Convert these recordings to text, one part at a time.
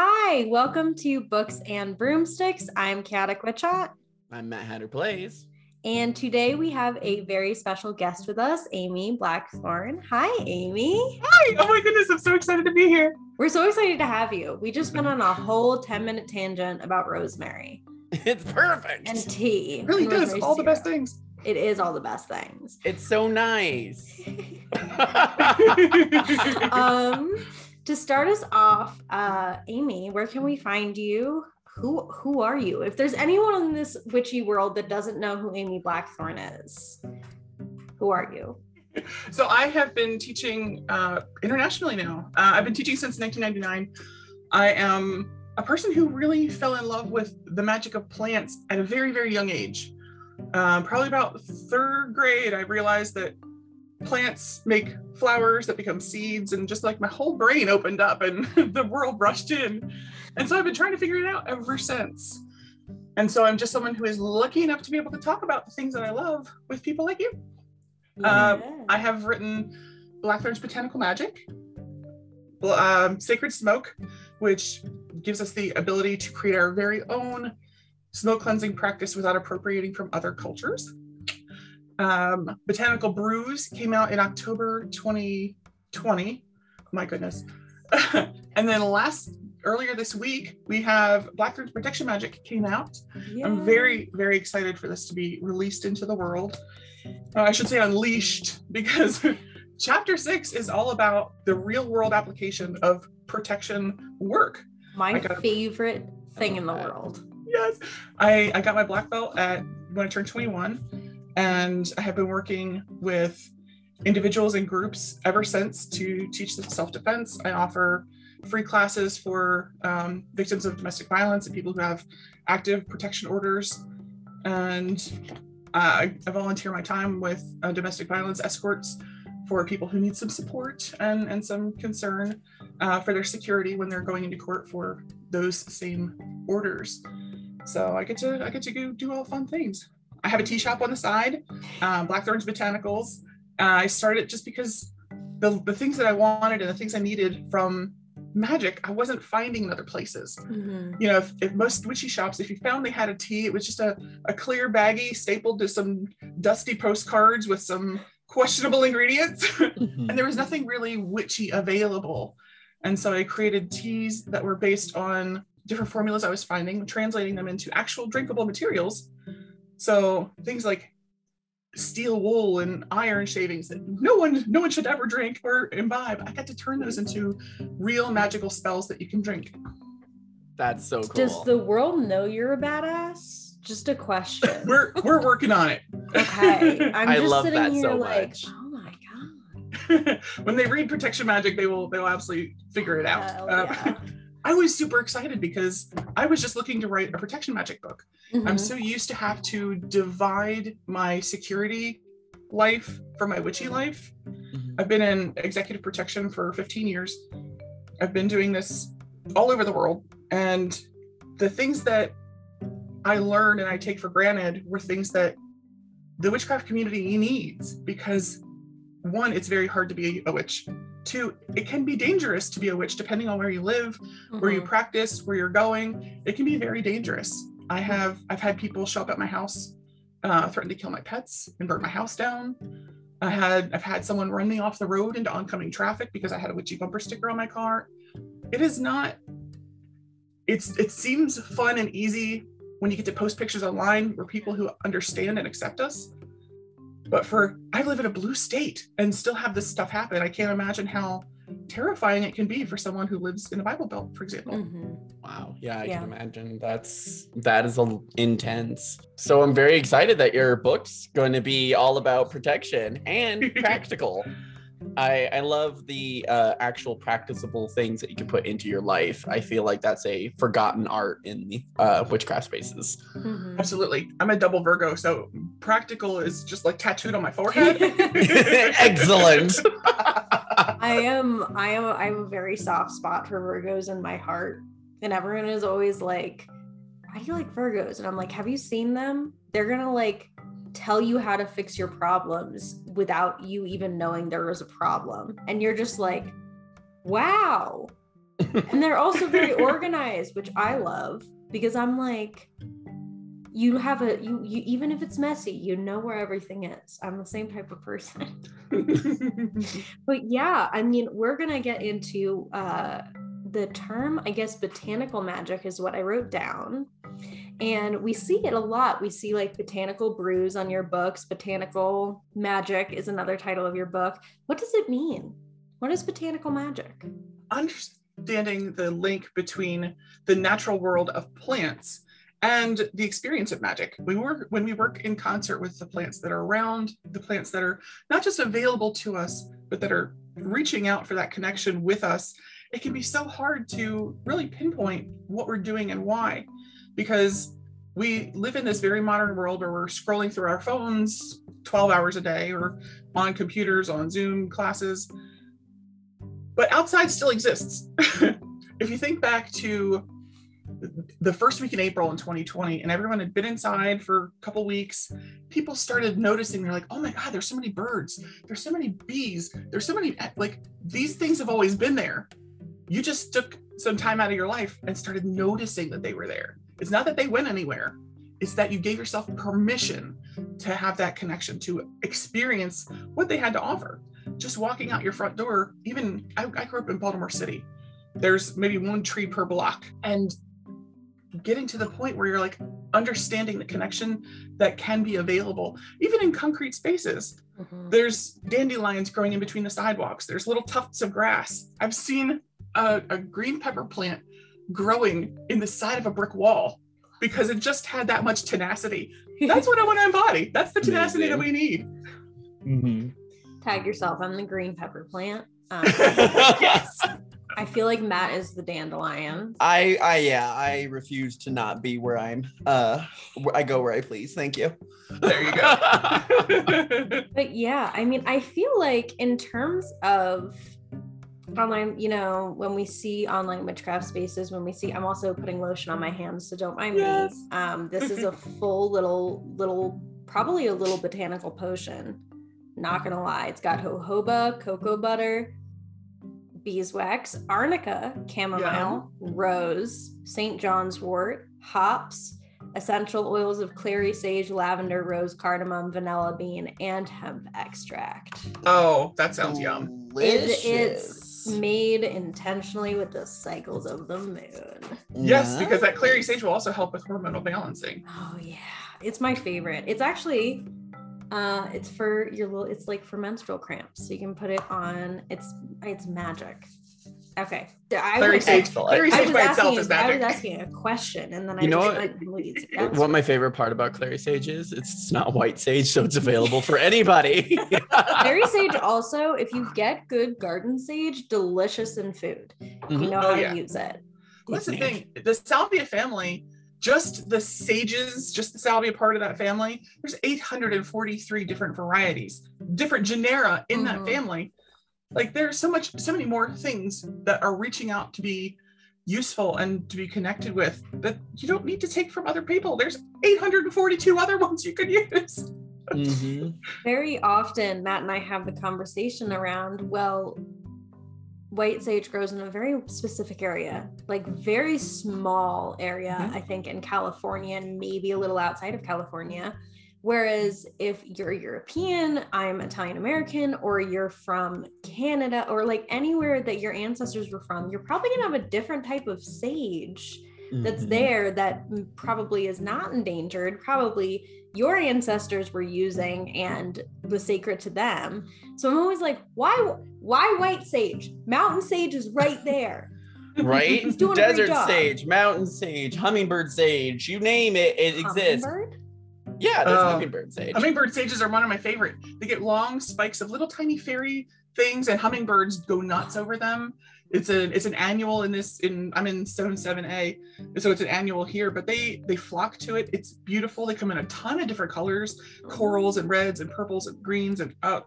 Hi, welcome to Books and Broomsticks. I'm Katic Witchot. I'm Matt Hatter Plays. And today we have a very special guest with us, Amy Blackthorn. Hi, Amy. Hi. Oh my goodness, I'm so excited to be here. We're so excited to have you. We just went on a whole 10 minute tangent about rosemary It's perfect. and tea. It really and does rosemary all the best things. It is all the best things. It's so nice. um, to start us off, uh, Amy, where can we find you? Who who are you? If there's anyone in this witchy world that doesn't know who Amy Blackthorn is, who are you? so I have been teaching uh, internationally now. Uh, I've been teaching since 1999. I am a person who really fell in love with the magic of plants at a very, very young age. Um, probably about third grade, I realized that plants make flowers that become seeds, and just like my whole brain opened up and the world rushed in. And so I've been trying to figure it out ever since. And so I'm just someone who is lucky enough to be able to talk about the things that I love with people like you. Um, I have written Blackthorn's Botanical Magic, um, Sacred Smoke, which gives us the ability to create our very own smoke cleansing practice without appropriating from other cultures. Um, Botanical Brews came out in October 2020. My goodness. and then last earlier this week, we have Blackthorn's Protection Magic came out. I'm very, very excited for this to be released into the world. Uh, I should say unleashed because chapter six is all about the real world application of protection work. my got- favorite thing in the world. Yes, I, I got my black belt at when I turned 21, and I have been working with individuals and groups ever since to teach self defense. I offer free classes for um, victims of domestic violence and people who have active protection orders. And uh, I, I volunteer my time with uh, domestic violence escorts for people who need some support and, and some concern uh, for their security when they're going into court for those same orders. So I get to I get to go do all fun things. I have a tea shop on the side, um, Blackthorns Botanicals. Uh, I started just because the the things that I wanted and the things I needed from magic, I wasn't finding in other places. Mhm. You know, if, if most witchy shops, if you found they had a tea, it was just a, a clear baggie stapled to some dusty postcards with some questionable ingredients. and there was nothing really witchy available. And so I created teas that were based on different formulas I was finding, translating them into actual drinkable materials. So things like steel wool and iron shavings that no one no one should ever drink or imbibe. I got to turn those into real magical spells that you can drink. That's so cool. Does the world know you're a badass? Just a question. We're we're working on it. okay. I'm I just love sitting that here so like, much. oh my god. when they read protection magic, they will they will absolutely figure it out. Hell Um, yeah. I was super excited because I was just looking to write a protection magic book. I'm Mhm. so used to have to divide my security life from my witchy life. Mhm. I've been in executive protection for 15 years. I've been doing this all over the world. And the things that I learned and I take for granted were things that the witchcraft community needs because one, it's very hard to be a witch. Two, it can be dangerous to be a witch depending on where you live, where you Mhm. practice, where you're going. It can be very dangerous. I have I've had people show up at my house, uh, threaten to kill my pets and burn my house down. I had I've had someone run me off the road into oncoming traffic because I had a witchy bumper sticker on my car. It is not. It's it seems fun and easy when you get to post pictures online where people who understand and accept us. But for I live in a blue state and still have this stuff happen. I can't imagine how terrifying it can be for someone who lives in the Bible Belt, for example. Mhm. Wow. Yeah, I Yeah. can imagine. That's that is a, intense. So I'm very excited that your book's going to be all about protection and practical. I I love the uh, actual practicable things that you can put into your life. I feel like that's a forgotten art in the uh, witchcraft spaces. Mhm. Absolutely. I'm a double Virgo, so practical is just like tattooed on my forehead. Excellent. I am I am I have a very soft spot for Virgos in my heart. And everyone is always like, why do you like Virgos? And I'm like, have you seen them? They're gonna like tell you how to fix your problems without you even knowing there is a problem. And you're just like, wow, and they're also very organized, which I love because I'm like, you have a you, you even if it's messy, you know where everything is. I'm the same type of person. but yeah, I mean, we're gonna get into uh the term, I guess, botanical magic is what I wrote down. And we see it a lot. We see like botanical brews on your books. Botanical magic is another title of your book. What does it mean? What is botanical magic? Understanding the link between the natural world of plants and the experience of magic. We work when we work in concert with the plants that are around, the plants that are not just available to us, but that are reaching out for that connection with us. It can be so hard to really pinpoint what we're doing and why because we live in this very modern world where we're scrolling through our phones 12 hours a day or on computers, on Zoom classes. But outside still exists. if you think back to the first week in April in 2020, and everyone had been inside for a couple weeks, people started noticing they're like, oh my God, there's so many birds, there's so many bees, there's so many, like, these things have always been there. You just took some time out of your life and started noticing that they were there. It's not that they went anywhere, it's that you gave yourself permission to have that connection, to experience what they had to offer. Just walking out your front door, even I, I grew up in Baltimore City, there's maybe one tree per block. And getting to the point where you're like understanding the connection that can be available, even in concrete spaces. Mm-hmm. There's dandelions growing in between the sidewalks. There's little tufts of grass. I've seen a, a green pepper plant growing in the side of a brick wall because it just had that much tenacity. That's what I want to embody. That's the tenacity that we need. Mm-hmm. Tag yourself. I'm the green pepper plant. Um, yes. I feel like Matt is the dandelion. I, I, yeah, I refuse to not be where I'm. Uh, I go where I please. Thank you. There you go. but yeah, I mean, I feel like in terms of online, you know, when we see online witchcraft spaces, when we see, I'm also putting lotion on my hands, so don't mind yes. me. Um, this is a full little, little, probably a little botanical potion. Not gonna lie, it's got jojoba, cocoa butter, beeswax, arnica, chamomile, yeah. rose, St. John's wort, hops, essential oils of clary sage, lavender, rose, cardamom, vanilla bean, and hemp extract. Oh, that sounds yum. It, it's made intentionally with the cycles of the moon. Yes, yeah. because that clary sage will also help with hormonal balancing. Oh yeah, it's my favorite. It's actually uh it's for your little it's like for menstrual cramps. So you can put it on it's it's magic. Okay. I Clary Sage, Clary Sage by itself is magic. I was asking a question and then I you know what, what my favorite part about Clary Sage is? It's not white sage, so it's available for anybody. Clary Sage also, if you get good garden sage, delicious in food. Mm-hmm. You know oh, how yeah. to use it. Well, that's the thing. The salvia family, just the sages, just the salvia part of that family, there's 843 different varieties, different genera in mm-hmm. that family like there's so much so many more things that are reaching out to be useful and to be connected with that you don't need to take from other people there's 842 other ones you could use mm-hmm. very often matt and i have the conversation around well white sage grows in a very specific area like very small area mm-hmm. i think in california and maybe a little outside of california Whereas if you're European, I'm Italian American, or you're from Canada, or like anywhere that your ancestors were from, you're probably gonna have a different type of sage that's mm-hmm. there that probably is not endangered. Probably your ancestors were using and was sacred to them. So I'm always like, why why white sage? Mountain sage is right there. Right? Desert sage, mountain sage, hummingbird sage, you name it, it exists. Yeah, there's um, hummingbird sage. Hummingbird sages are one of my favorite. They get long spikes of little tiny fairy things, and hummingbirds go nuts over them. It's a it's an annual in this in I'm in Zone 7A, so it's an annual here, but they they flock to it. It's beautiful. They come in a ton of different colors, corals and reds and purples and greens and uh,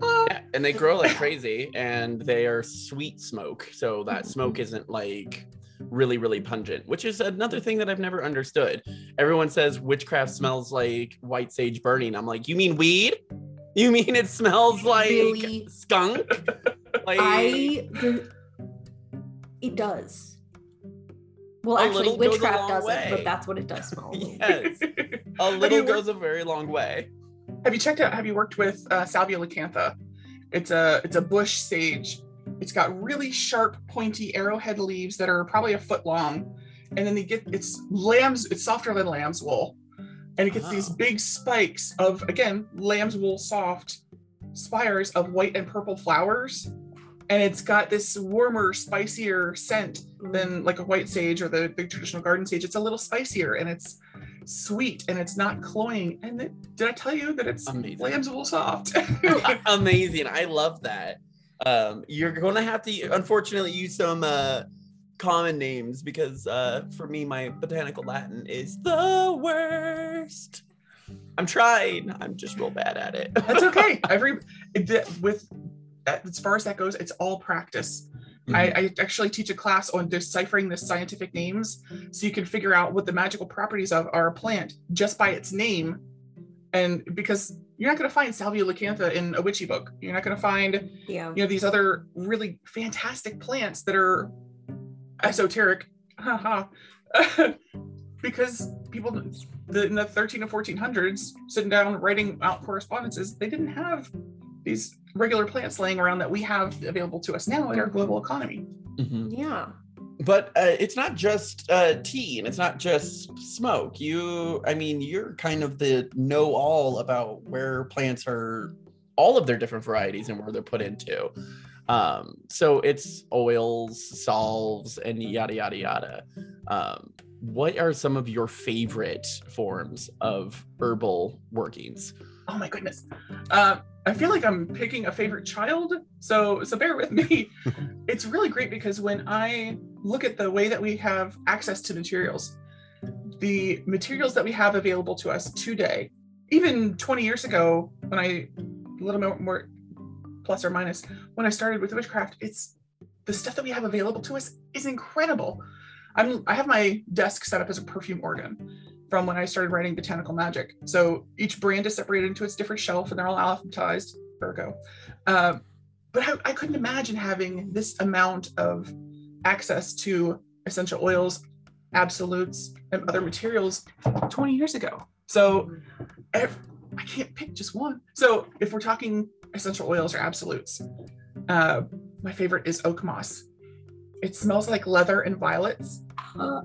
uh. Yeah, and they grow like crazy, and they are sweet smoke. So that smoke isn't like really, really pungent, which is another thing that I've never understood. Everyone says witchcraft smells like white sage burning. I'm like, you mean weed? You mean it smells like really? skunk? like I It does. Well, A actually, little goes a witchcraft doesn't, way. but that's what it does smell. yes, a little you goes a very long way. Have you checked out? Have you worked with uh, Salvia leucantha? It's a it's a bush sage. It's got really sharp, pointy arrowhead leaves that are probably a foot long, and then they get it's lamb's. It's softer than lamb's wool, and it gets these Oh. big spikes of again lamb's wool soft spires of white and purple flowers, and it's got this warmer, spicier scent than like a white sage or the, the traditional garden sage. It's a little spicier and it's sweet and it's not cloying. And it, did I tell you that it's Amazing. lamb's wool soft? Amazing. I love that. Um, you're going to have to, unfortunately, use some uh, common names because uh, for me, my botanical Latin is the worst. I'm trying. I'm just real bad at it. That's okay. Every it, the- with as far as that goes, it's all practice. I, I actually teach a class on deciphering the scientific names so you can figure out what the magical properties of are a plant just by its name. And because you're not going to find Salvia leucantha in a witchy book, you're not going to find Yeah. you know these other really fantastic plants that are esoteric haha, because people the, in the 13 and 1400s sitting down writing out correspondences they didn't have these regular plants laying around that we have available to us now in our global economy Mhm. Yeah. But uh, it's not just uh, tea and it's not just smoke. You, I mean, you're kind of the know all about where plants are, all of their different varieties and where they're put into. Um, so it's oils, salves, and yada, yada, yada. Um, what are some of your favorite forms of herbal workings? oh my goodness uh, i feel like i'm picking a favorite child so so bear with me it's really great because when i look at the way that we have access to materials the materials that we have available to us today even 20 years ago when i a little more plus or minus when i started with witchcraft it's the stuff that we have available to us is incredible i'm i have my desk set up as a perfume organ from when I started writing Botanical Magic. So each brand is separated into its different shelf and they're all alphabetized, Virgo. Uh, but I, I couldn't imagine having this amount of access to essential oils, absolutes, and other materials 20 years ago. So ev- I can't pick just one. So if we're talking essential oils or absolutes, uh, my favorite is oak moss. It smells like leather and violets. Uh,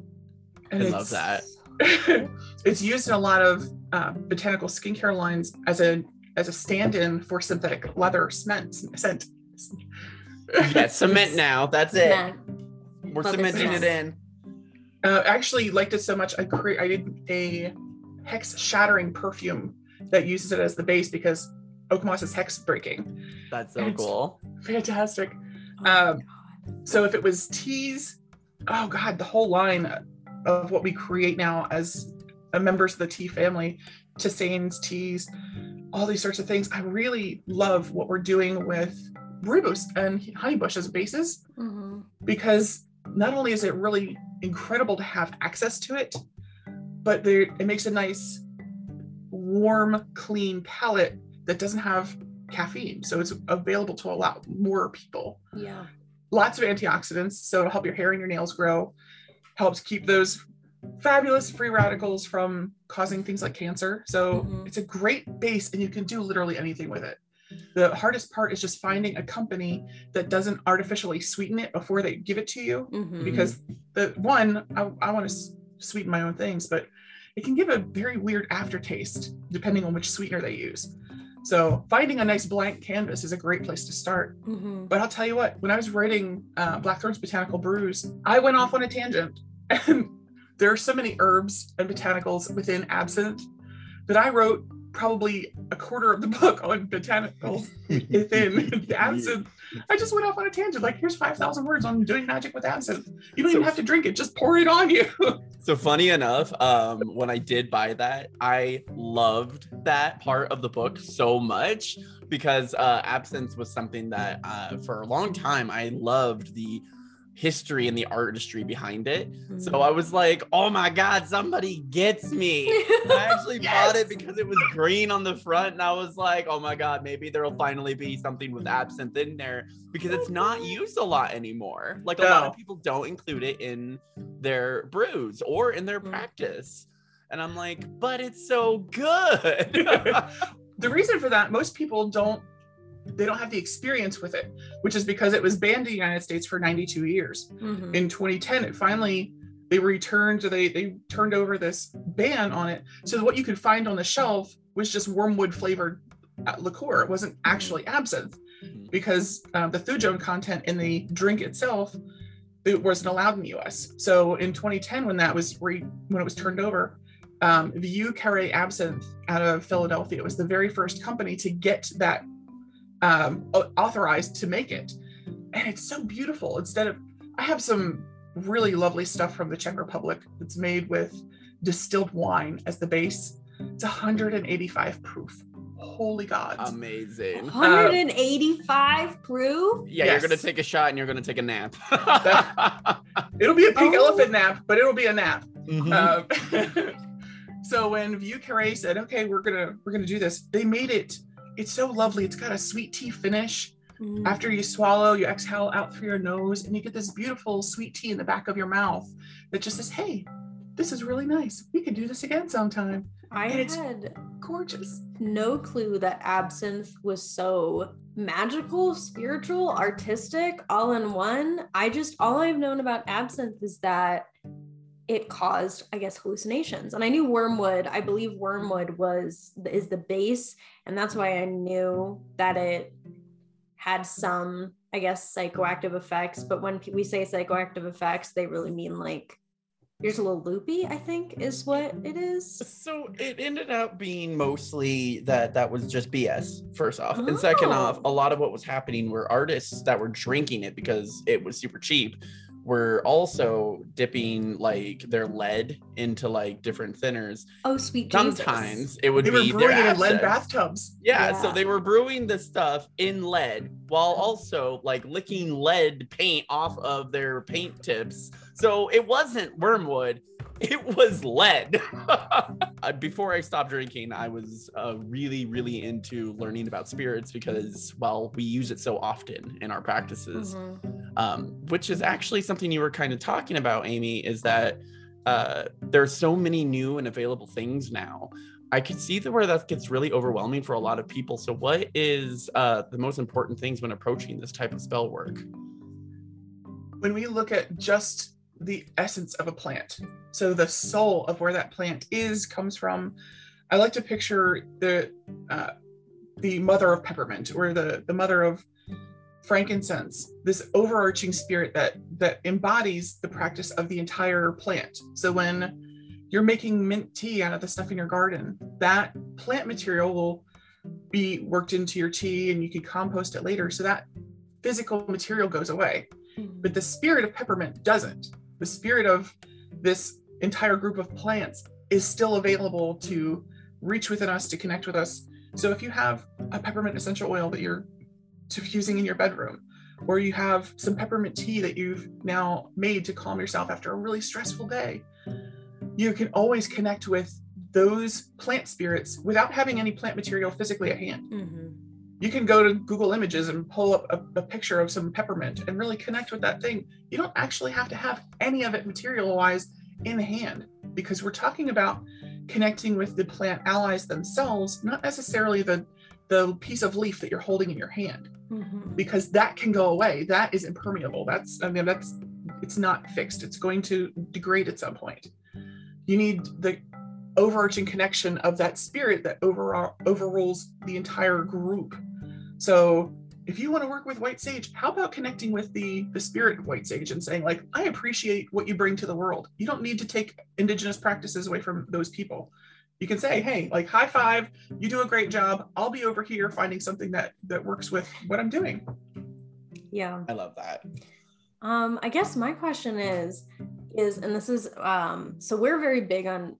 And I love that. it's used in a lot of uh, botanical skincare lines as a as a stand-in for synthetic leather cement scent. Yeah, cement now. That's it. man, We're Love cementing it in. Uh, I actually liked it so much. I cre- I did a hex shattering perfume that uses it as the base because oak moss is hex breaking. That's so It's- cool. Fantastic. Oh Um, So if it was teas, oh god, the whole line of what we create now as members of the tea family, tisanes, teas, all these sorts of things. I really love what we're doing with rooibos and honeybush as bases Mhm. because not only is it really incredible to have access to it, but there, it makes a nice, warm, clean palette that doesn't have caffeine. So it's available to a lot more people Yeah. lots of antioxidants so it'll help your hair and your nails grow helps keep those fabulous free radicals from causing things like cancer so Mhm. it's a great base and you can do literally anything with it the hardest part is just finding a company that doesn't artificially sweeten it before they give it to you Mhm. because the one i, I want to sweeten my own things but it can give a very weird aftertaste depending on which sweetener they use so finding a nice blank canvas is a great place to start Mhm. but I'll tell you what, when I was writing uh, Blackthorn's Botanical Brews, I went off on a tangent. And there are so many herbs and botanicals within absinthe that I wrote probably a quarter of the book on botanicals within the absinthe. I just went off on a tangent. Like, here's 5,000 words on doing magic with absinthe. You don't So- even have to drink it, just pour it on you. So funny enough, um, when I did buy that, I loved that part of the book so much because uh, absinthe was something that uh, for a long time I loved the history and the artistry behind it. Mm-hmm. So I was like, oh my God, somebody gets me. I actually bought it because it was green on the front. And I was like, oh my God, maybe there'll finally be something with absinthe in there because it's not used a lot anymore. Like a lot of people don't include it in their brews or in their Mm. practice. And I'm like, but it's so good. the reason for that most people don't they don't have the experience with it which is because it was banned in the united states for 92 years. Mhm. in 2010 it finally they returned they they turned over this ban on it. So what you could find on the shelf was just wormwood flavored uh, liqueur. It wasn't actually absinthe Mhm. because um, the thujone content in the drink itself it wasn't allowed in the us so in 2010 when that was re when it was turned over um, Vieux Carré Absinthe out of Philadelphia was the very first company to get that um, authorized to make it. And it's so beautiful. Instead of, I have some really lovely stuff from the Czech Republic that's made with distilled wine as the base. It's 185 proof. Holy God. Amazing. 185 proof. Yeah, you're gonna take a shot and you're gonna take a nap. it'll be a pink Oh. elephant nap, but it'll be a nap. Mhm. Um, so when Vieux Carré said, "Okay, we're gonna we're gonna do this," they made it. It's so lovely. It's got a sweet tea finish. Mm. After you swallow, you exhale out through your nose, and you get this beautiful sweet tea in the back of your mouth that just says, "Hey, this is really nice. We can do this again sometime." I and had Gorgeous. no clue that absinthe was so magical, spiritual, artistic, all in one. I just all I've known about absinthe is that it caused, I guess, hallucinations. And I knew wormwood. I believe wormwood was is the base, and that's why I knew that it had some, I guess, psychoactive effects. But when we say psychoactive effects, they really mean like you're just a little loopy. I think is what it is. So it ended up being mostly that that was just BS, first off. And second off, Oh. a lot of what was happening were artists that were drinking it because it was super cheap were also dipping like their lead into like different thinners. Oh, sweet Jesus. Sometimes it would They were be brewing their it in lead absinthe. bathtubs. Yeah, Yeah. so they were brewing the stuff in lead while also like licking lead paint off of their paint tips. So it wasn't wormwood, it was lead. Uh, Before I stopped drinking, I was uh, really, really into learning about spirits because, well, we use it so often in our practices Mhm. um, which is actually something you were kind of talking about, Amy, is that uh, there's so many new and available things now. I could see that where that gets really overwhelming for a lot of people. So, what is uh, the most important things when approaching this type of spell work? when we look at just the essence of a plant. So the soul of where that plant is comes from. I like to picture the uh, the mother of peppermint or the the mother of frankincense this overarching spirit that that embodies the practice of the entire plant. So when you're making mint tea out of the stuff in your garden that plant material will be worked into your tea and you can compost it later. So that physical material goes away. But the spirit of peppermint doesn't. The spirit of this entire group of plants is still available to reach within us, to connect with us. So if you have a peppermint essential oil that you're diffusing in your bedroom, or you have some peppermint tea that you've now made to calm yourself after a really stressful day, you can always connect with those plant spirits without having any plant material physically at hand Mhm. You can go to Google Images and pull up a, a picture of some peppermint and really connect with that thing. You don't actually have to have any of it material-wise in hand because we're talking about connecting with the plant allies themselves, not necessarily the the piece of leaf that you're holding in your hand Mhm. because that can go away. That is impermeable. That's I mean that's it's not fixed. It's going to degrade at some point. You need the overarching connection of that spirit that over, overrules the entire group. So if you want to work with white sage, how about connecting with the the spirit of white sage and saying like, I appreciate what you bring to the world. You don't need to take indigenous practices away from those people. You can say, hey, like high five, you do a great job. I'll be over here finding something that that works with what I'm doing. Yeah. I love that. Um, I guess my question is, is and this is um, so we're very big on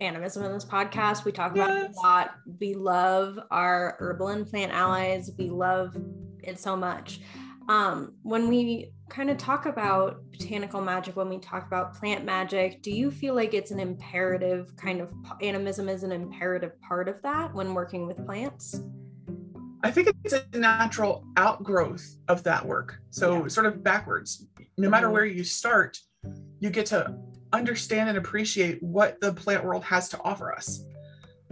animism in this podcast. We talk about it a lot. We love our herbal and plant allies. We love it so much. Um, when we kind of talk about botanical magic, when we talk about plant magic, do you feel like it's an imperative kind of animism is an imperative part of that when working with plants? I think it's a natural outgrowth of that work. So, Yeah. sort of backwards. No matter Mhm. where you start, you get to understand and appreciate what the plant world has to offer us.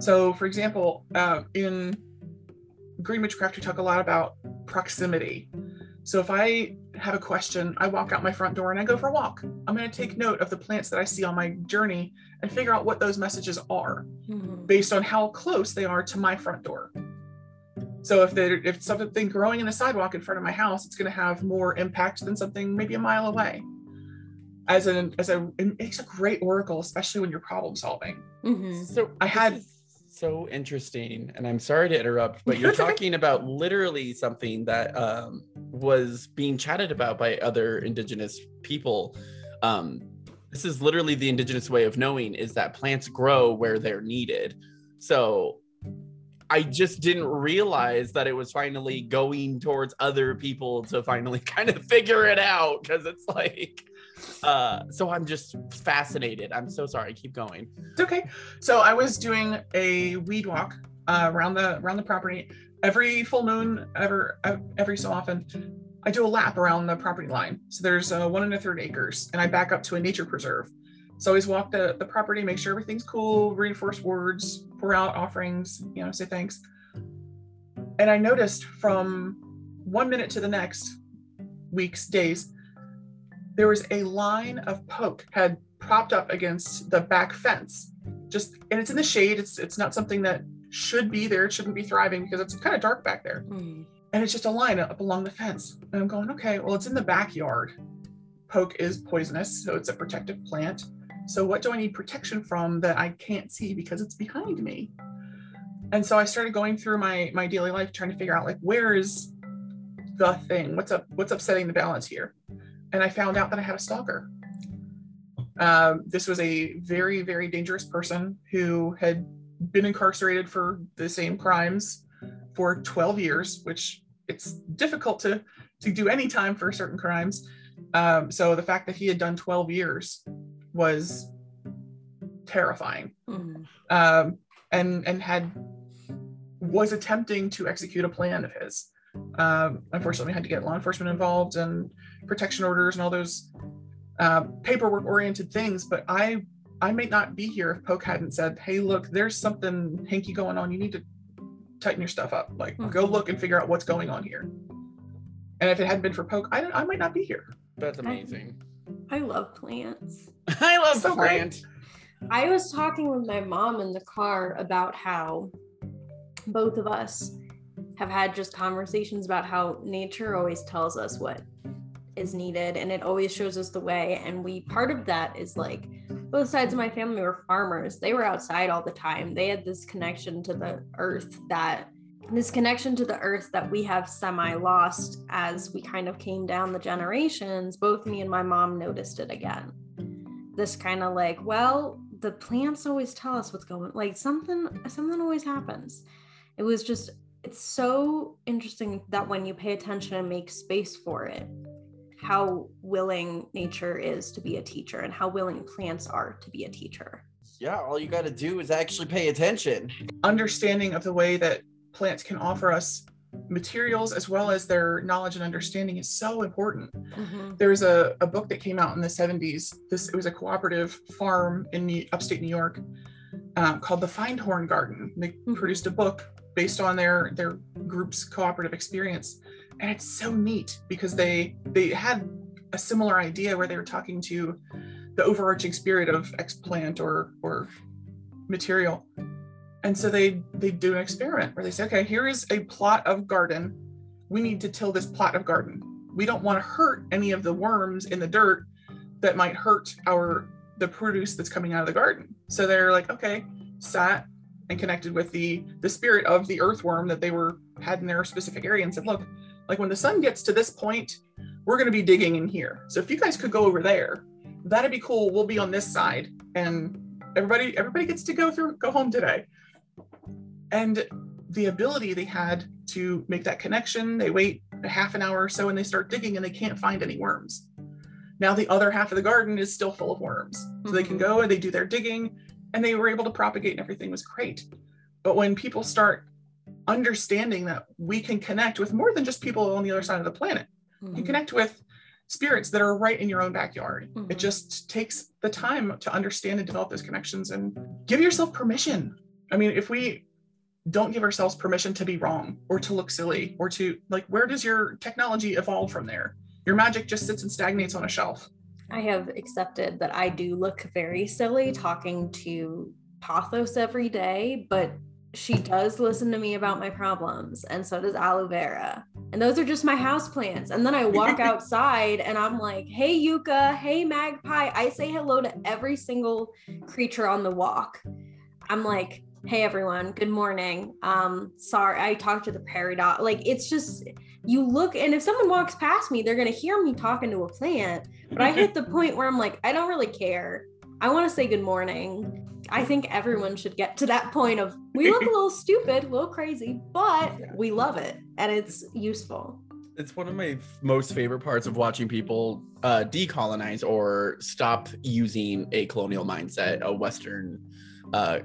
So, for example, uh, in Green Witchcraft, we talk a lot about proximity. So, if I have a question, I walk out my front door and I go for a walk. I'm going to take note of the plants that I see on my journey and figure out what those messages are Mhm. based on how close they are to my front door. So if they if something growing in the sidewalk in front of my house, it's going to have more impact than something maybe a mile away. As an as a it makes a great oracle, especially when you're problem solving. Mhm. So I this had- so interesting, and I'm sorry to interrupt, but you're That's okay. talking about literally something that um, was being chatted about by other indigenous people. Um, this is literally the indigenous way of knowing is that plants grow where they're needed. So I just didn't realize that it was finally going towards other people to finally kind of figure it out because it's like uh so i'm just fascinated i'm so sorry keep going It's okay. So I was doing a weed walk uh, around the around the property every full moon, ever uh, every so often. I do a lap around the property line. So there's uh, one and a third acres, and I back up to a nature preserve. So always walk the, the property, make sure everything's cool, reinforce words, pour out offerings, you know, say thanks. And I noticed from one minute to the next, weeks, days, there was a line of poke had propped up against the back fence. Just and it's in the shade. It's it's not something that should be there. It shouldn't be thriving because it's kind of dark back there. Mhm. And it's just a line up along the fence. And I'm going, okay, well, it's in the backyard. Poke is poisonous, so it's a protective plant. So what do I need protection from that I can't see because it's behind me? And so I started going through my my daily life trying to figure out like where is the thing? What's up what's upsetting the balance here? And I found out that I had a stalker. Um, this was a very, very dangerous person who had been incarcerated for the same crimes for 12 years, which it's difficult to to do any time for certain crimes. Um, so the fact that he had done 12 years was terrifying, Mhm. um, and and had was attempting to execute a plan of his. Um, unfortunately, we had to get law enforcement involved and protection orders and all those uh, paperwork oriented things. But I I may not be here if Poke hadn't said, "Hey, look, there's something hanky going on. You need to tighten your stuff up. Like, go Mhm. look and figure out what's going on here." And if it hadn't been for Poke, I, I might not be here. that's amazing I love plants. i love So plant I was talking with my mom in the car about how both of us have had just conversations about how nature always tells us what is needed and it always shows us the way. And we, part of that is like both sides of my family were farmers. They were outside all the time. They had this connection to the earth that this connection to the earth that we have semi lost as we kind of came down the generations. Both me and my mom noticed it again this kind of like, well, the plants always tell us what's going like something something always happens. It was just it's so interesting that when you pay attention and make space for it, how willing nature is to be a teacher and how willing plants are to be a teacher. yeah all you got to do is actually pay attention Understanding of the way that plants can offer us materials as well as their knowledge and understanding is so important. there was a, a book that came out in the 70s this it was a cooperative farm in New, upstate new york uh, called the findhorn garden. They Mhm. produced a book based on their their group's cooperative experience. And it's so neat because they they had a similar idea where they were talking to the overarching spirit of X plant or or material and so they they do an experiment where they say okay here is a plot of garden. We need to till this plot of garden. We don't want to hurt any of the worms in the dirt that might hurt our the produce that's coming out of the garden. So they're like okay sat and connected with the the spirit of the earthworm that they were had in their specific area and said look like when the sun gets to this point we're going to be digging in here. So if you guys could go over there that'd be cool. We'll be on this side and everybody everybody gets to go through go home today and the ability they had to make that connection they wait a half an hour or so and they start digging and they can't find any worms. Now the other half of the garden is still full of worms. So they can Mhm. go and they do their digging and they were able to propagate and everything was great. But when people start understanding that we can connect with more than just people on the other side of the planet, you Mhm. connect with spirits that are right in your own backyard. Mhm. It just takes the time to understand and develop those connections and give yourself permission. I mean, if we don't give ourselves permission to be wrong or to look silly or to like, where does your technology evolve from there? Your magic just sits and stagnates on a shelf. I have accepted that I do look very silly talking to Pothos every day, but she does listen to me about my problems, and so does aloe vera. And those are just my house plants. And then I walk outside and I'm like, hey, Yucca, hey, magpie. I say hello to every single creature on the walk. I'm like, hey, everyone, good morning. Um, sorry, I talked to the prairie dog. Like, it's just, you look, and if someone walks past me, they're going to hear me talking to a plant. But I hit the point where I'm like, I don't really care. I want to say good morning. I think everyone should get to that point of we look a little stupid, a little crazy, but we love it and it's useful. It's one of my most favorite parts of watching people uh, decolonize or stop using a colonial mindset, a Western uh,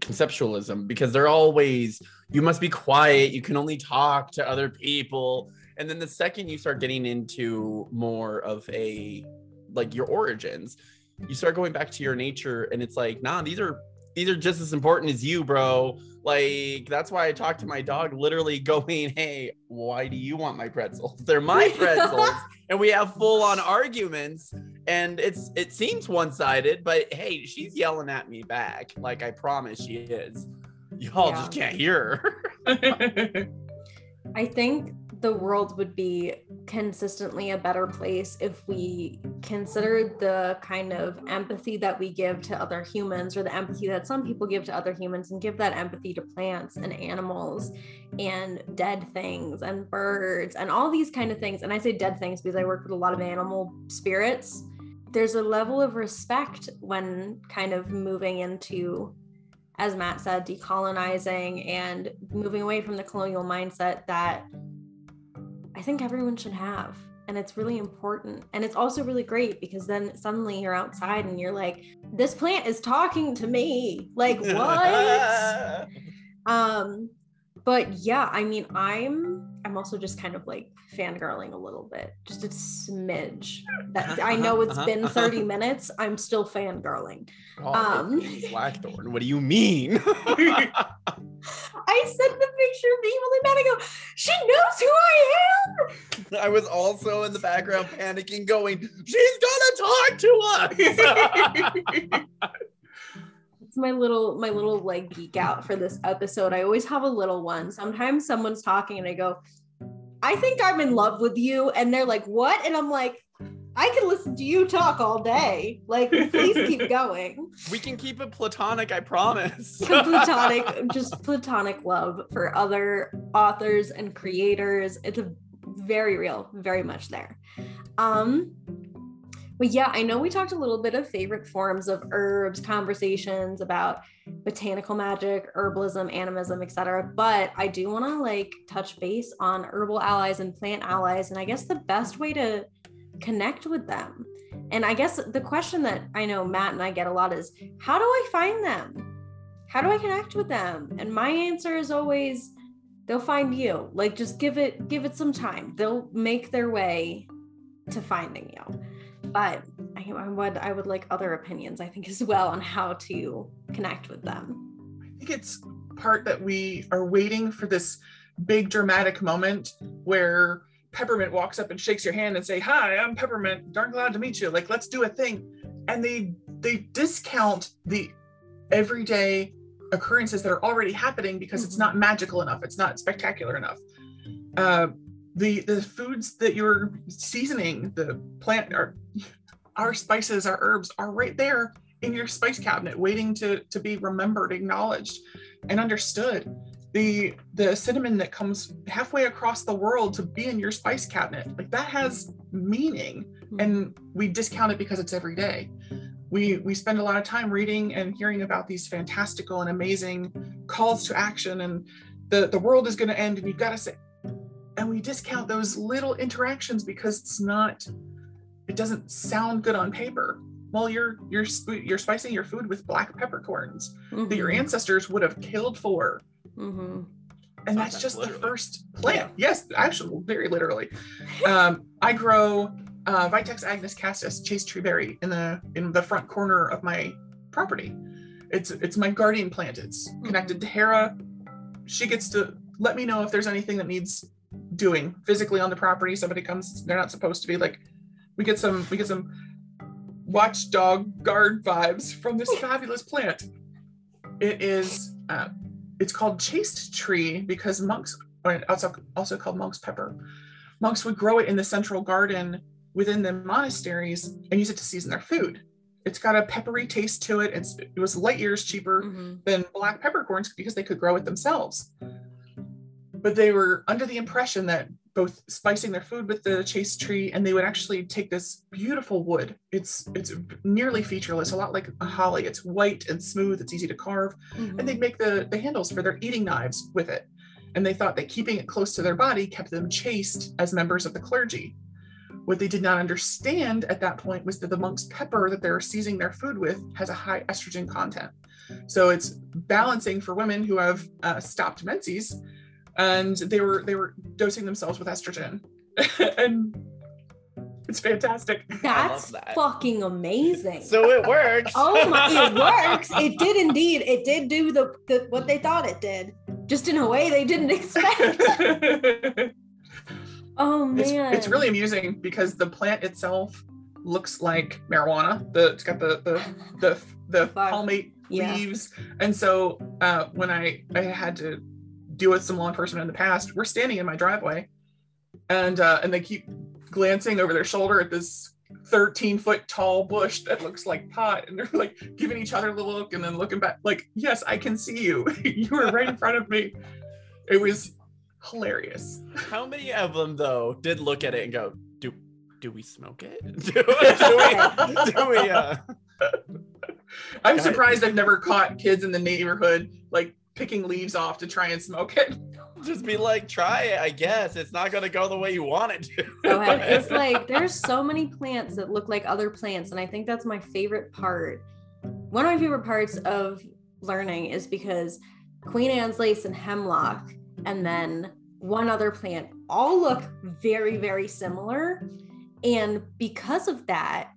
conceptualism, because they're always, you must be quiet, you can only talk to other people. And then the second you start getting into more of a, like your origins, you start going back to your nature and it's like, nah, these are these are just as important as you, bro. Like that's why I talk to my dog, literally going, "Hey, why do you want my pretzels? They're my pretzels." and we have full on arguments, and it's it seems one sided, but hey, she's yelling at me back, like I promise she is. Y'all just can't hear her. I think the world would be consistently a better place if we considered the kind of empathy that we give to other humans or the empathy that some people give to other humans and give that empathy to plants and animals and dead things and birds and all these kind of things. And i say dead things because i work with a lot of animal spirits. There's a level of respect when kind of moving into as Matt said, decolonizing and moving away from the colonial mindset that I think everyone should have. And it's really important. And it's also really great because then suddenly you're outside and you're like, this plant is talking to me. Like, what? um, but yeah, I mean, I'm I'm also just kind of like fangirling a little bit, just a smidge. That uh-huh, I know uh-huh, it's uh-huh, been 30 minutes. I'm still fangirling. Oh, Um, Blackthorn, what do you mean? I sent the picture of the evil man. I go, she knows who I am. I was also in the background panicking, going, She's gonna talk to us. It's my little my little like geek out for this episode. I always have a little one. Sometimes someone's talking and I go, I think I'm in love with you. And they're like, what? And I'm like, I can listen to you talk all day. Like, please keep going. we can keep it platonic, I promise. platonic, just platonic love for other authors and creators. It's a very real, very much there. Um, but yeah, I know we talked a little bit of favorite forms of herbs, conversations about botanical magic, herbalism, animism, etc. But I do want to like touch base on herbal allies and plant allies, and I guess the best way to connect with them. And I guess the question that I know Matt and I get a lot is, how do I find them? How do I connect with them? And my answer is always, they'll find you. Like just give it give it some time. They'll make their way to finding you but I, I would I would like other opinions I think as well on how to connect with them. I think it's part that we are waiting for this big dramatic moment where Peppermint walks up and shakes your hand and say, "Hi, I'm Peppermint. Darn glad to meet you. Like, let's do a thing." And they they discount the everyday occurrences that are already happening because it's not magical enough. It's not spectacular enough. Uh, the the foods that you're seasoning, the plant, our our spices, our herbs are right there in your spice cabinet, waiting to to be remembered, acknowledged, and understood. The the cinnamon that comes halfway across the world to be in your spice cabinet, like that has meaning, hmm. and we discount it because it's every day. We we spend a lot of time reading and hearing about these fantastical and amazing calls to action, and the the world is going to end, and you've got to say, and we discount those little interactions because it's not it doesn't sound good on paper. Well you're you're you're spicing your food with black peppercorns that your Mhm. ancestors would have killed for. Mhm. and that's Sometimes just the first plant. Yes actually very literally. Um, i grow uh, vitex agnus castus chaste tree berry in the in the front corner of my property. It's it's my guardian plant it's connected to hera. She gets to let me know if there's anything that needs doing physically on the property. Somebody comes they're not supposed to be like we get some we get some watchdog guard vibes from this fabulous plant. It is uh, it's called chaste tree because monks or also also called monk's pepper. Monks would grow it in the central garden within the monasteries and use it to season their food. It's got a peppery taste to it. It's it was light years cheaper Mhm. than black peppercorns because they could grow it themselves. But they were under the impression that both spicing their food with the chaste tree and they would actually take this beautiful wood. It's it's nearly featureless, a lot like a holly. It's white and smooth, it's easy to carve, Mhm. and they'd make the, the handles for their eating knives with it. And they thought that keeping it close to their body kept them chaste as members of the clergy. What they did not understand at that point was that the monk's pepper that they're seasoning their food with has a high estrogen content. So it's balancing for women who have uh, stopped menses, and they were they were dosing themselves with estrogen, and it's fantastic. That's that. fucking amazing. So it works. oh my, it works. It did indeed. It did do the, the what they thought it did, just in a way they didn't expect. Oh it's, man, it's really amusing because the plant itself looks like marijuana. The it's got the the the the palmate Yeah. leaves, and so uh, when I I had to deal with some law enforcement in the past, we're standing in my driveway, and uh, and they keep glancing over their shoulder at this 13 foot tall bush that looks like pot, and they're like giving each other a little look and then looking back, like yes, I can see you. you were right in front of me. It was hilarious. How many of them though did look at it and go, "Do do we smoke it? Do, do we? Do we? Uh... I'm surprised I've never caught kids in the neighborhood like picking leaves off to try and smoke it. Just be like, try it. I guess it's not gonna go the way you want it to. Go ahead. It's like there's so many plants that look like other plants, and I think that's my favorite part. One of my favorite parts of learning is because Queen Anne's lace and hemlock, and then one other plant all look very, very similar. And because of that,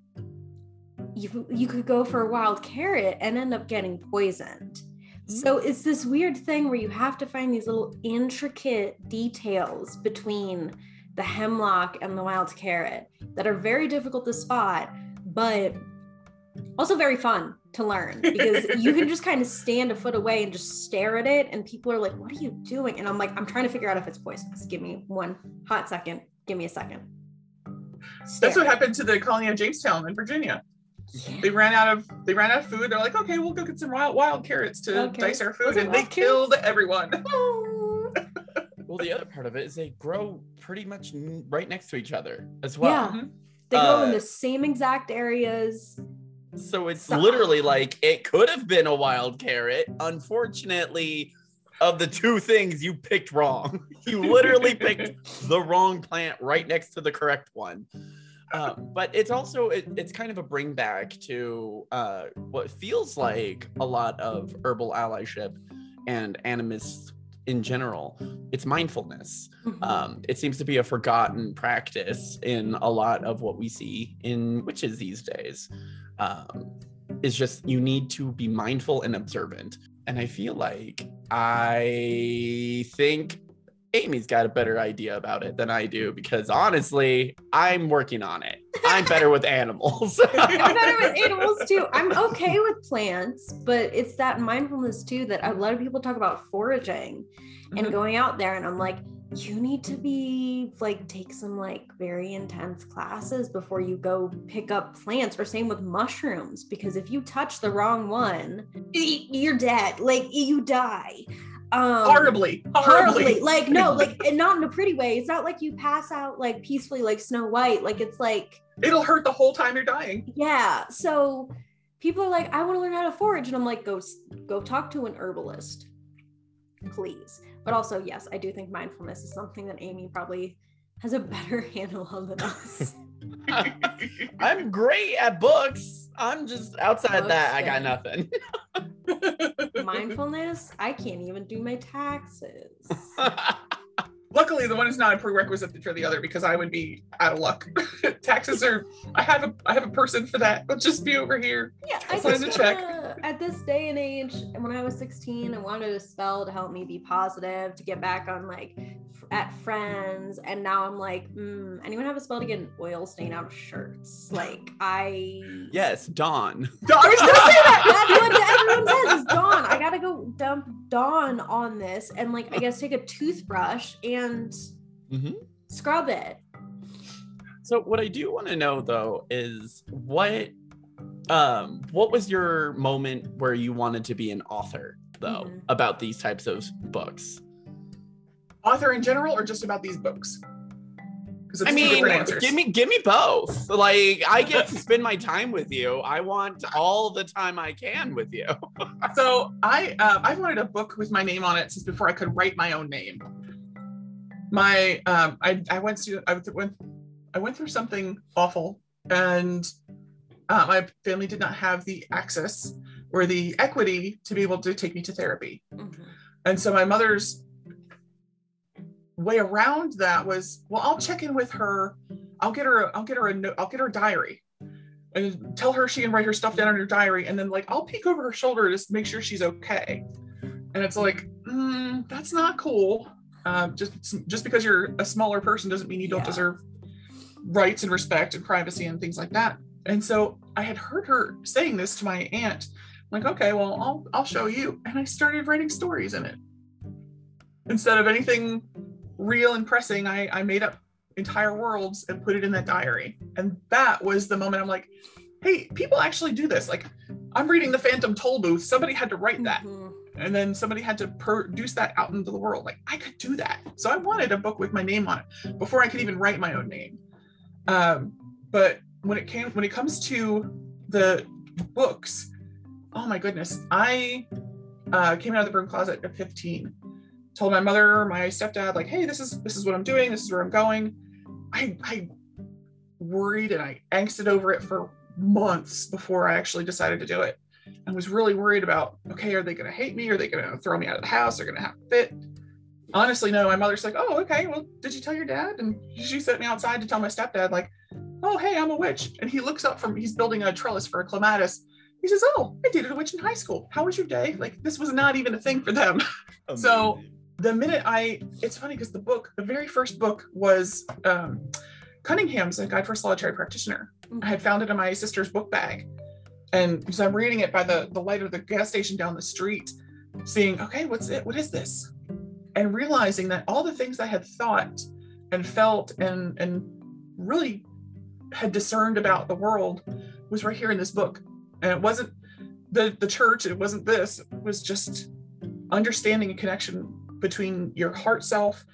you you could go for a wild carrot and end up getting poisoned. So it's this weird thing where you have to find these little intricate details between the hemlock and the wild carrot that are very difficult to spot, but also very fun to learn because you can just kind of stand a foot away and just stare at it and people are like, "What are you doing?" And I'm like, "I'm trying to figure out if it's poisonous. Give me one hot second. Give me a second. That's what happened to the colony of Jamestown in Virginia. They ran out of they ran out of food. They're like, okay, we'll go get some wild, wild carrots to Okay. dice our food, and they wild carrots? killed everyone. Well, the other part of it is they grow pretty much right next to each other as well. Yeah. They go in Uh, the same exact areas. So it's So- literally like it could have been a wild carrot. Unfortunately, of the two things you picked wrong, you literally picked the wrong plant right next to the correct one. Um, but it's also it, it's kind of a bring back to uh, what feels like a lot of herbal allyship and animist in general. It's mindfulness Mhm. um, it seems to be a forgotten practice in a lot of what we see in witches these days. Um, is just you need to be mindful and observant. And I feel like I think Amy's got a better idea about it than I do because honestly, I'm working on it. I'm better with animals. I'm better with animals too. I'm okay with plants, but it's that mindfulness too that a lot of people talk about foraging and Mhm. going out there. And I'm like, you need to be like, take some like very intense classes before you go pick up plants, or same with mushrooms, because if you touch the wrong one, you're dead. Like, you die. Um, horribly, horribly. horribly like no like and not in a pretty way it's not like you pass out like peacefully like snow white like it's like It'll hurt the whole time you're dying. yeah so people are like i want to learn how to forage and i'm like go go talk to an herbalist please But also, yes, I do think mindfulness is something that Amy probably has a better handle on than us. I'm great at books. I'm just outside Books, that. I got yeah. nothing. mindfulness, I can't even do my taxes. Luckily, the one is not a prerequisite for the other because I would be out of luck. Taxes are. I have a. I have a person for that. Let's just be over here. Yeah, I Sign just the check. wanna- at this day and age, when I was 16, I wanted a spell to help me be positive, to get back on like at friends, and now I'm like, mm, anyone have a spell to get an oil stain out of shirts? Like I. yes, Dawn. No, I was gonna say that. That's what everyone says is Dawn. I gotta go dump Dawn on this, and like I guess take a toothbrush and Mhm. scrub it. So what I do want to know though is what um what was your moment where you wanted to be an author though Mhm. about these types of books? Author in general, or just about these books? It's I mean, give me give me both. Like I get to spend my time with you. I want all the time I can with you. so I uh, I've wanted a book with my name on it since before I could write my own name. My um, I I went to I went I went through something awful, and uh, my family did not have the access or the equity to be able to take me to therapy, Mhm. and so my mother's way around that was well I'll check in with her. I'll get her I'll get her a no- I'll get her a diary and tell her she can write her stuff down in her diary. And then like I'll peek over her shoulder to just make sure she's okay. And it's like mm, that's not cool. Uh, just just because you're a smaller person doesn't mean you don't Yeah. deserve rights and respect and privacy and things like that. And so I had heard her saying this to my aunt. I'm like okay well I'll I'll show you. And I started writing stories in it. Instead of anything real and pressing I I made up entire worlds and put it in that diary. And that was the moment I'm like, hey, people actually do this. Like, I'm reading the Phantom Toll Booth. Somebody had to write that. Mhm. And then somebody had to produce that out into the world. Like, I could do that. So I wanted a book with my name on it before I could even write my own name. Um, but when it came, when it comes to the books, oh my goodness, I uh, came out of the broom closet at 15 told my mother my stepdad like hey this is this is what i'm doing. This is where i'm going. I i worried and i angsted over it for months before i actually decided to do it. And was really worried about okay are they going to hate me? Are they going to throw me out of the house? They're going to have to fit. Honestly no my mother's like oh okay well did you tell your dad? And she sent me outside to tell my stepdad like oh hey i'm a witch. And he looks up from he's building a trellis for a clematis. He says oh i dated a witch in high school. How was your day? Like this was not even a thing for them. So-. The minute I, it's funny because the book, the very first book was um, Cunningham's A Guide for a Solitary Practitioner. I had found it in my sister's book bag. And so I'm reading it by the, the light of the gas station down the street, seeing, okay, what's it? What is this? And realizing that all the things I had thought and felt and, and really had discerned about the world was right here in this book. And it wasn't the, the church, it wasn't this, it was just understanding a connection between your heart self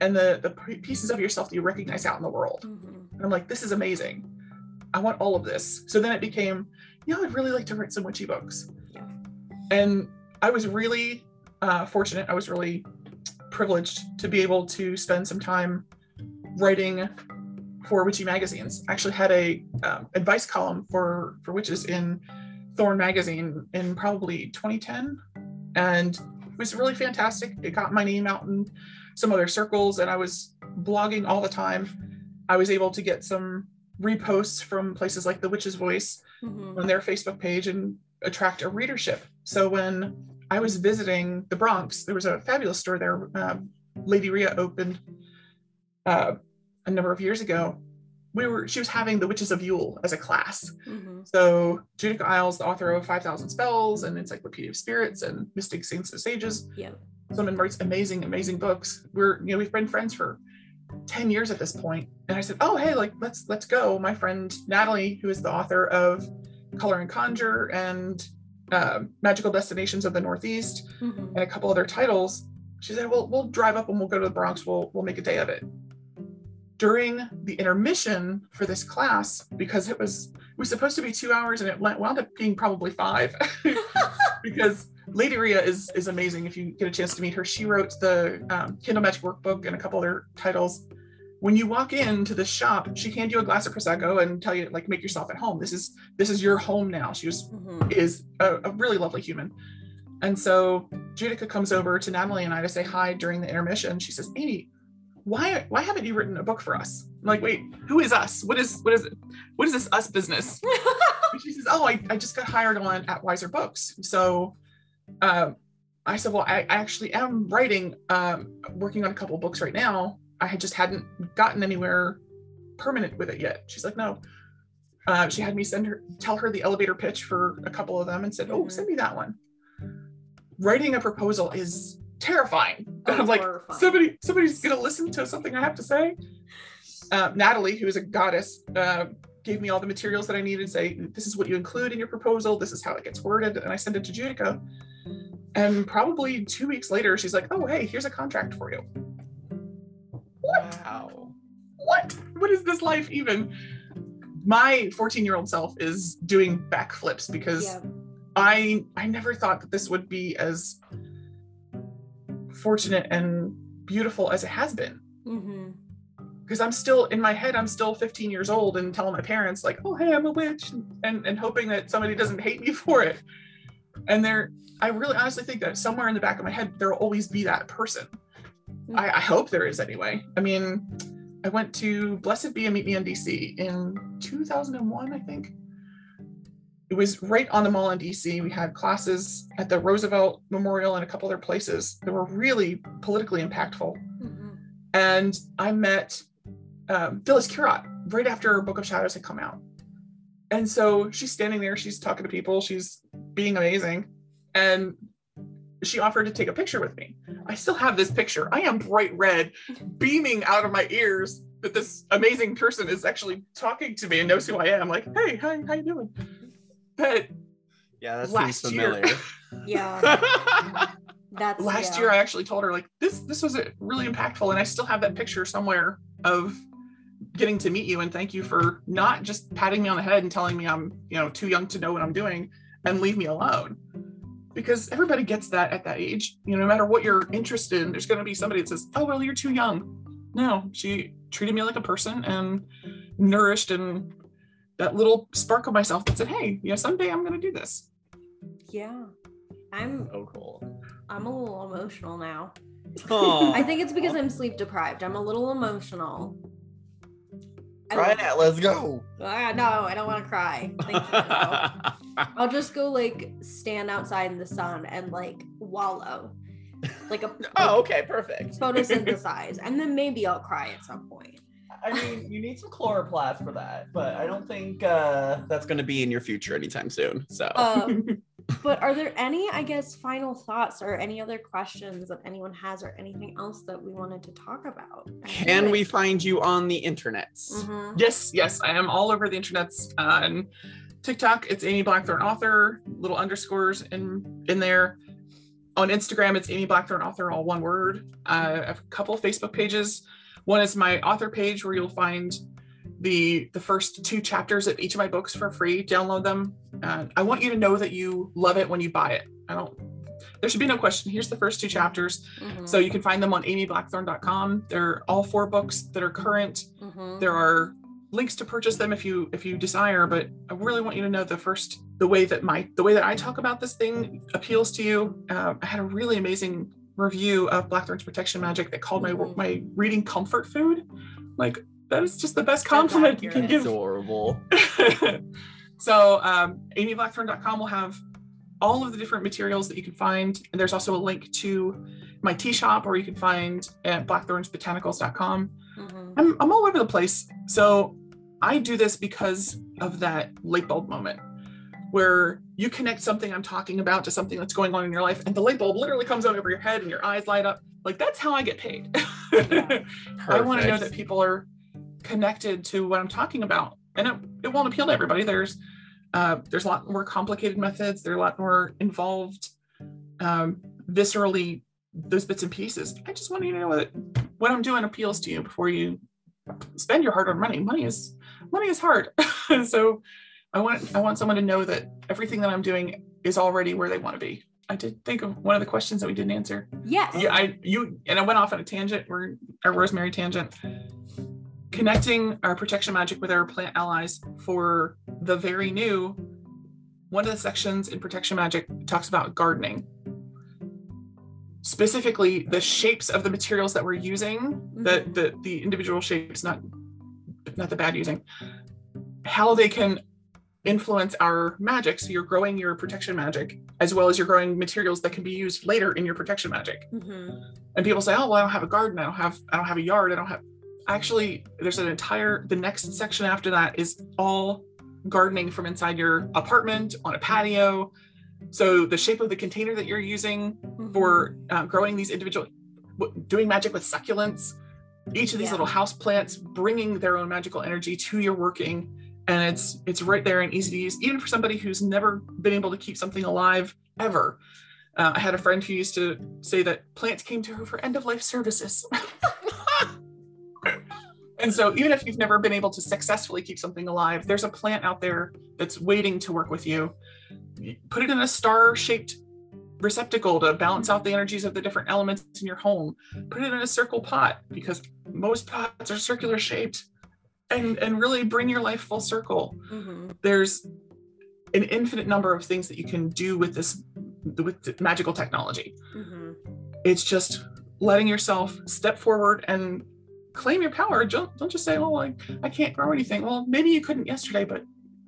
and the the pieces of yourself that you recognize out in the world. Mhm. and i'm like this is amazing. I want all of this. So then it became you know i'd really like to write some witchy books. Yeah. and i was really uh, fortunate. I was really privileged to be able to spend some time writing for witchy magazines. I actually had a um, advice column for for witches in thorn magazine in probably 2010 and was really fantastic. It got my name out in some other circles, and I was blogging all the time. I was able to get some reposts from places like The Witch's Voice Mhm. on their Facebook page and attract a readership. So when I was visiting the Bronx, there was a fabulous store there. Um, Lady Rhea opened uh, a number of years ago. We were she was having The Witches of Yule as a class, Mhm. so Judika Illes, the author of 5,000 Spells and Encyclopedia of Spirits and Mystic Saints and Sages, Yeah. someone writes amazing, amazing books. We're, you know, we've been friends for 10 years at this. And I said, oh, hey, like, let's, let's go. My friend Natalie, who is the author of Color and Conjure and uh, Magical Destinations of the Northeast Mhm. and a couple other titles, she said, well, we'll drive up and we'll go to the Bronx. We'll, we'll make a day of it. During the intermission for this class, because it was it was supposed to be two hours and it went- wound up being probably five because Lady Rhea is is amazing. If you get a chance to meet her, she wrote the um, Kindle Magic Workbook and a couple other titles. When you walk into the shop, she hand you a glass of prosecco and tell you like make yourself at home. This is this is your home now. She was Mhm. is a, a really lovely human. And so Judika comes over to Natalie and I to say hi during the intermission. She says, Amy, why why haven't you written a book for us? I'm like, wait, who is us? What is what is it? What is this us business? She says, Oh, I, I just got hired on at Weiser Books. So um, I said, Well, I, I actually am writing, um, working on a couple books right now. I had just hadn't gotten anywhere permanent with it yet. She's like, No. Uh, she had me send her, tell her the elevator pitch for a couple of them and said, Oh, send me that one. Writing a proposal is terrifying. Oh, And I'm like, horrifying. somebody, somebody's gonna listen to something I have to say. Uh, Natalie, who is a goddess, uh, gave me all the materials that I needed. Say, this is what you include in your proposal. This is how it gets worded, and I send it to Judika. And probably two weeks later, she's like, "Oh, hey, here's a contract for you." Wow. What? What is this life even? My 14-year-old self is doing backflips because yeah. I I never thought that this would be as fortunate and beautiful as it has been. hmm because I'm still in my head, I'm still 15 years old and telling my parents, like, oh, hey, I'm a witch, and, and hoping that somebody doesn't hate me for it. And there, I really honestly think that somewhere in the back of my head, there will always be that person. I, I hope there is anyway. I mean, I went to Blessed Be and Meet Me in DC in 2001, I think. It was right on the mall in DC. We had classes at the Roosevelt Memorial and a couple other places that were really politically impactful hmm and I met um, Phyllis Curott right after Book of Shadows had come out. And so she's standing there, she's talking to people, she's being amazing, and she offered to take a picture with me. I still have this picture. I am bright red, beaming out of my ears that this amazing person is actually talking to me and knows who I am. Like, hey, hi, how you doing? But Yeah, that Last seems year. familiar. Yeah. That's last yeah. year I actually told her like this this was a- really impactful and I still have that picture somewhere of getting to meet you and thank you for not just patting me on the head and telling me I'm you know too young to know what I'm doing and leave me alone because everybody gets that at that age you know no matter what you're interested in there's going to be somebody that says oh well you're too young no she treated me like a person and nourished and that little spark of myself that said hey you know someday I'm going to do this Yeah. I'm Oh, cool. I'm a little emotional now. Aw. I think it's because I'm sleep deprived. I'm a little emotional. Cry Try love- that. Let's go. Ah, no, I don't want to cry. Thank you, no. I'll just go like stand outside in the sun and like wallow, like a oh, okay, perfect. photosynthesize, and then maybe I'll cry at some point. I mean, you need some chloroplast for that, but I don't think uh, that's going to be in your future anytime soon. So, Um, but are there any, I guess, final thoughts or any other questions that anyone has, or anything else that we wanted to talk about? I feel can like- we find you on the internets? Mhm. Yes, yes, I am all over the internets. On TikTok, it's Amy Blackthorn author, little underscores in in there. On Instagram, it's Amy Blackthorn author, all one word. Uh, I have a couple of Facebook pages. One is my author page where you'll find the the first two chapters of each of my books for free. Download them. Uh, I want you to know that you love it when you buy it. I don't. There should be no question. Here's the first two chapters. Mhm. So you can find them on amyblackthorn.com. They're all four books that are current Mhm. there are links to purchase them if you if you desire but i really want you to know the first the way that my the way that i talk about this thing appeals to you uh, i had a really amazing review of blackthorn's protection magic that called my Mhm. my reading comfort food like that is just the best compliment you can give Adorable. so um, amyblackthorn.com will have all of the different materials that you can find and there's also a link to my tea shop or you can find at blackthornsbotanicals.com Mhm. I'm, I'm all over the place. So I do this because of that light bulb moment where you connect something I'm talking about to something that's going on in your life, and the light bulb literally comes out over your head and your eyes light up. Like that's how I get paid. I want to know that people are connected to what I'm talking about, and it, it won't appeal to everybody. There's uh, there's a lot more complicated methods. There are a lot more involved, um, viscerally those bits and pieces. I just want you to know that what I'm doing appeals to you before you spend your hard-earned money. Money is money is hard, so I want I want someone to know that everything that I'm doing is already where they want to be. I did think of one of the questions that we didn't answer. Yes. Yeah, I you and I went off on a tangent. We're a rosemary tangent. Connecting our protection magic with our plant allies for the very new. One of the sections in protection magic talks about gardening. Specifically, the shapes of the materials that we're using, the Mhm. the the individual shapes, not not the bad using, how they can influence our magic. So you're growing your protection magic as well as you're growing materials that can be used later in your protection magic Mhm. and people say oh well i don't have a garden i don't have i don't have a yard i don't have actually there's an entire the next section after that is all gardening from inside your apartment on a patio so the shape of the container that you're using Mhm. for uh, growing these individual doing magic with succulents each of these Yeah. little house plants bringing their own magical energy to your working and it's it's right there and easy to use even for somebody who's never been able to keep something alive ever. Uh, i had a friend who used to say that plants came to her for end of life services. And so even if you've never been able to successfully keep something alive there's a plant out there that's waiting to work with you. Put it in a star shaped receptacle to balance out the energies of the different elements in your home. Put it in a circle pot because most pots are circular shaped and and really bring your life full circle Mhm. there's an infinite number of things that you can do with this with the magical technology Mhm. it's just letting yourself step forward and claim your power don't, don't just say oh I, I can't grow anything well maybe you couldn't yesterday but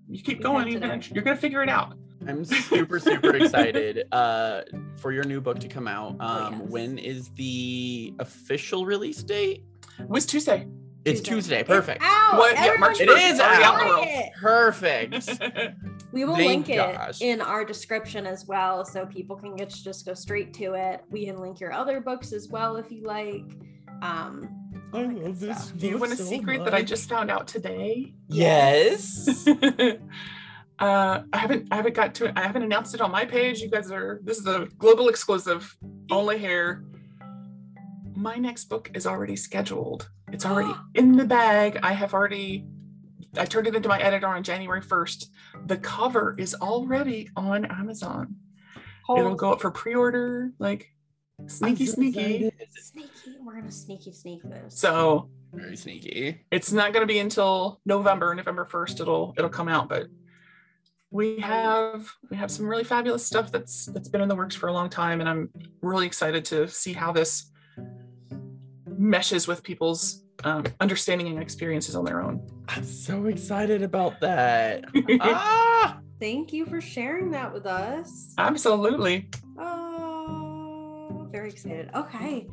you keep You going you're gonna, you're gonna figure it out I'm super, super excited uh, for your new book to come out. Um, yes. When is the official release date? it was tuesday It's Tuesday. Perfect. It's out. What- yeah, March Everyone 1st, out buy in the world. it. Perfect. We will Thank link gosh. it in our description as well, so people can get just go straight to it. We can link your other books as well if you like. Um, all that good stuff. do you want a secret that i just found out today Yes. uh i haven't i haven't got to it i haven't announced it on my page you guys are this is a global exclusive only here my next book is already scheduled. It's already in the bag. I have already i turned it into my editor on january 1st the cover is already on amazon. It'll go up for pre-order like sneaky sneaky. Sneaky. We're gonna sneaky sneak this. so Very sneaky. it's not going to be until November, November 1st it'll it'll come out, but we have we have some really fabulous stuff that's that's been in the works for a long time and I'm really excited to see how this meshes with people's um, understanding and experiences on their own. I'm so excited about that. ah! Thank you for sharing that with us. Absolutely. Oh, very excited. Okay.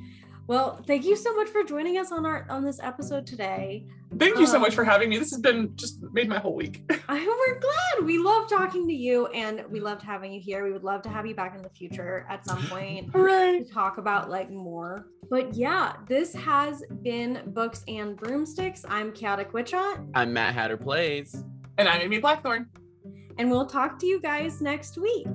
Well, thank you so much for joining us on our on this episode today. Thank you so much Um, for having me. This has been just made my whole week. I we're glad. We love talking to you and we loved having you here. We would love to have you back in the future at some point. Hooray. to talk about like more. But yeah, this has been Books and Broomsticks. I'm Chaotic Witchot, I'm Matt Hatter Plays. And I'm Amy Blackthorn. and we'll talk to you guys next week.